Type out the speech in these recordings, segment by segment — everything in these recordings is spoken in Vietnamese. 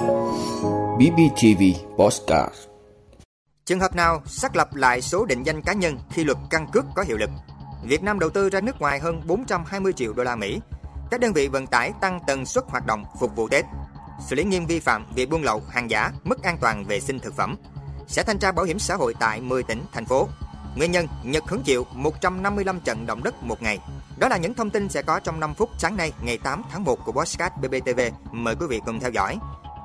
BBTV Postcard Trường hợp nào xác lập lại số định danh cá nhân khi luật căn cước có hiệu lực? Việt Nam đầu tư ra nước ngoài hơn 420 triệu đô la Mỹ. Các đơn vị vận tải tăng tần suất hoạt động phục vụ Tết. Xử lý nghiêm vi phạm về buôn lậu, hàng giả, mất an toàn vệ sinh thực phẩm. Sẽ thanh tra bảo hiểm xã hội tại 10 tỉnh, thành phố. Nguyên nhân Nhật hứng chịu 155 trận động đất một ngày. Đó là những thông tin sẽ có trong 5 phút sáng nay ngày 8 tháng 1 của Bosscat BBTV. Mời quý vị cùng theo dõi.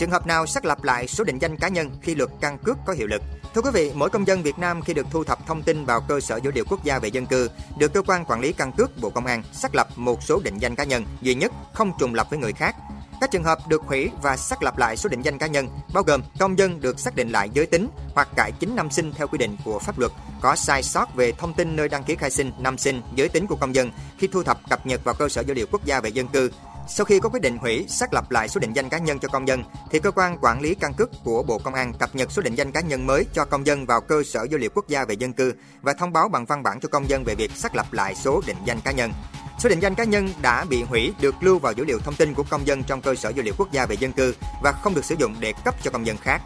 Trường hợp nào xác lập lại số định danh cá nhân khi luật căn cước có hiệu lực? Thưa quý vị, mỗi công dân Việt Nam khi được thu thập thông tin vào cơ sở dữ liệu quốc gia về dân cư, được cơ quan quản lý căn cước Bộ Công an xác lập một số định danh cá nhân duy nhất, không trùng lập với người khác. Các trường hợp được hủy và xác lập lại số định danh cá nhân bao gồm công dân được xác định lại giới tính hoặc cải chính năm sinh theo quy định của pháp luật, có sai sót về thông tin nơi đăng ký khai sinh, năm sinh, giới tính của công dân khi thu thập cập nhật vào cơ sở dữ liệu quốc gia về dân cư sau khi có quyết định hủy, xác lập lại số định danh cá nhân cho công dân, thì cơ quan quản lý căn cước của Bộ Công an cập nhật số định danh cá nhân mới cho công dân vào cơ sở dữ liệu quốc gia về dân cư và thông báo bằng văn bản cho công dân về việc xác lập lại số định danh cá nhân. Số định danh cá nhân đã bị hủy được lưu vào dữ liệu thông tin của công dân trong cơ sở dữ liệu quốc gia về dân cư và không được sử dụng để cấp cho công dân khác.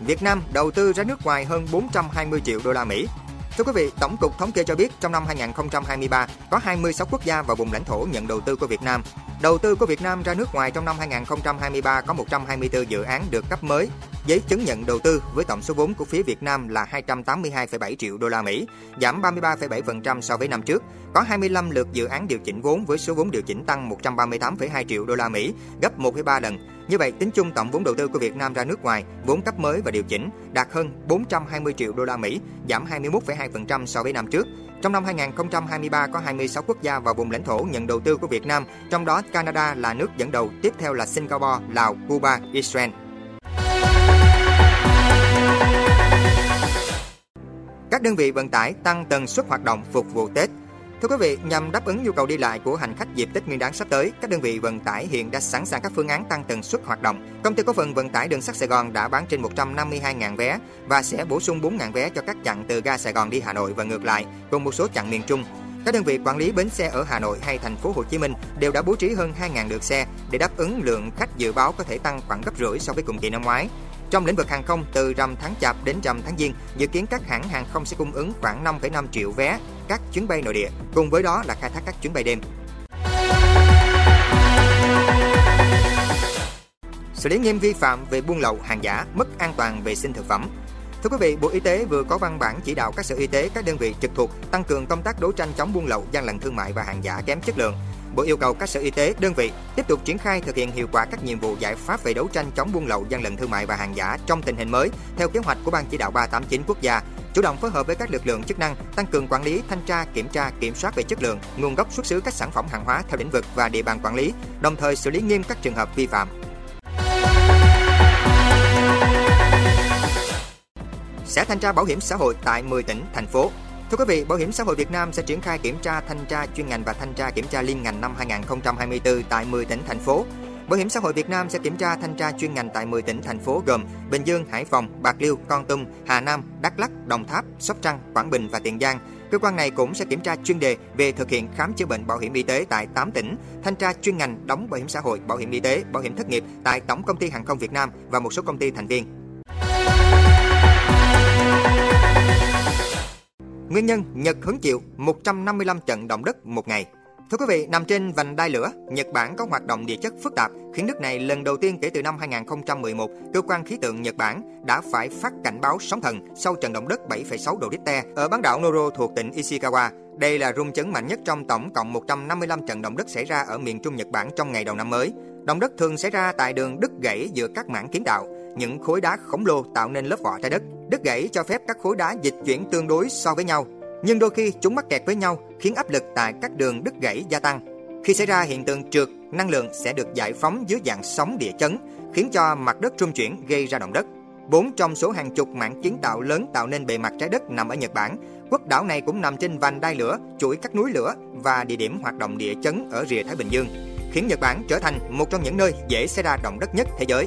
Việt Nam đầu tư ra nước ngoài hơn 420 triệu đô la Mỹ Thưa quý vị, Tổng cục Thống kê cho biết trong năm 2023 có 26 quốc gia và vùng lãnh thổ nhận đầu tư của Việt Nam. Đầu tư của Việt Nam ra nước ngoài trong năm 2023 có 124 dự án được cấp mới, giấy chứng nhận đầu tư với tổng số vốn của phía Việt Nam là 282,7 triệu đô la Mỹ, giảm 33,7% so với năm trước. Có 25 lượt dự án điều chỉnh vốn với số vốn điều chỉnh tăng 138,2 triệu đô la Mỹ, gấp 1,3 lần. Như vậy, tính chung tổng vốn đầu tư của Việt Nam ra nước ngoài, vốn cấp mới và điều chỉnh đạt hơn 420 triệu đô la Mỹ, giảm 21,2% so với năm trước. Trong năm 2023 có 26 quốc gia và vùng lãnh thổ nhận đầu tư của Việt Nam, trong đó Canada là nước dẫn đầu, tiếp theo là Singapore, Lào, Cuba, Israel. Các đơn vị vận tải tăng tần suất hoạt động phục vụ Tết. Thưa quý vị, nhằm đáp ứng nhu cầu đi lại của hành khách dịp Tết Nguyên đán sắp tới, các đơn vị vận tải hiện đã sẵn sàng các phương án tăng tần suất hoạt động. Công ty cổ phần vận tải đường sắt Sài Gòn đã bán trên 152.000 vé và sẽ bổ sung 4.000 vé cho các chặng từ ga Sài Gòn đi Hà Nội và ngược lại, cùng một số chặng miền Trung. Các đơn vị quản lý bến xe ở Hà Nội hay thành phố Hồ Chí Minh đều đã bố trí hơn 2.000 lượt xe để đáp ứng lượng khách dự báo có thể tăng khoảng gấp rưỡi so với cùng kỳ năm ngoái. Trong lĩnh vực hàng không, từ rằm tháng Chạp đến rằm tháng Giêng, dự kiến các hãng hàng không sẽ cung ứng khoảng 5,5 triệu vé các chuyến bay nội địa, cùng với đó là khai thác các chuyến bay đêm. Xử lý nghiêm vi phạm về buôn lậu, hàng giả, mất an toàn vệ sinh thực phẩm. Thưa quý vị, Bộ Y tế vừa có văn bản chỉ đạo các sở y tế, các đơn vị trực thuộc tăng cường công tác đấu tranh chống buôn lậu, gian lận thương mại và hàng giả kém chất lượng, Bộ yêu cầu các sở y tế, đơn vị tiếp tục triển khai thực hiện hiệu quả các nhiệm vụ giải pháp về đấu tranh chống buôn lậu, gian lận thương mại và hàng giả trong tình hình mới theo kế hoạch của Ban chỉ đạo 389 quốc gia, chủ động phối hợp với các lực lượng chức năng tăng cường quản lý, thanh tra, kiểm tra, kiểm soát về chất lượng, nguồn gốc xuất xứ các sản phẩm hàng hóa theo lĩnh vực và địa bàn quản lý, đồng thời xử lý nghiêm các trường hợp vi phạm. Sẽ thanh tra bảo hiểm xã hội tại 10 tỉnh, thành phố Thưa quý vị, Bảo hiểm xã hội Việt Nam sẽ triển khai kiểm tra thanh tra chuyên ngành và thanh tra kiểm tra liên ngành năm 2024 tại 10 tỉnh thành phố. Bảo hiểm xã hội Việt Nam sẽ kiểm tra thanh tra chuyên ngành tại 10 tỉnh thành phố gồm Bình Dương, Hải Phòng, Bạc Liêu, Con Tum, Hà Nam, Đắk Lắk, Đồng Tháp, Sóc Trăng, Quảng Bình và Tiền Giang. Cơ quan này cũng sẽ kiểm tra chuyên đề về thực hiện khám chữa bệnh bảo hiểm y tế tại 8 tỉnh, thanh tra chuyên ngành đóng bảo hiểm xã hội, bảo hiểm y tế, bảo hiểm thất nghiệp tại Tổng công ty Hàng không Việt Nam và một số công ty thành viên. Nguyên nhân Nhật hứng chịu 155 trận động đất một ngày. Thưa quý vị, nằm trên vành đai lửa, Nhật Bản có hoạt động địa chất phức tạp, khiến nước này lần đầu tiên kể từ năm 2011, cơ quan khí tượng Nhật Bản đã phải phát cảnh báo sóng thần sau trận động đất 7,6 độ Richter ở bán đảo Noro thuộc tỉnh Ishikawa. Đây là rung chấn mạnh nhất trong tổng cộng 155 trận động đất xảy ra ở miền Trung Nhật Bản trong ngày đầu năm mới. Động đất thường xảy ra tại đường đứt gãy giữa các mảng kiến tạo, những khối đá khổng lồ tạo nên lớp vỏ trái đất. Đứt gãy cho phép các khối đá dịch chuyển tương đối so với nhau, nhưng đôi khi chúng mắc kẹt với nhau khiến áp lực tại các đường đứt gãy gia tăng. Khi xảy ra hiện tượng trượt, năng lượng sẽ được giải phóng dưới dạng sóng địa chấn, khiến cho mặt đất trung chuyển gây ra động đất. Bốn trong số hàng chục mảng kiến tạo lớn tạo nên bề mặt trái đất nằm ở Nhật Bản. Quốc đảo này cũng nằm trên vành đai lửa, chuỗi các núi lửa và địa điểm hoạt động địa chấn ở rìa Thái Bình Dương, khiến Nhật Bản trở thành một trong những nơi dễ xảy ra động đất nhất thế giới.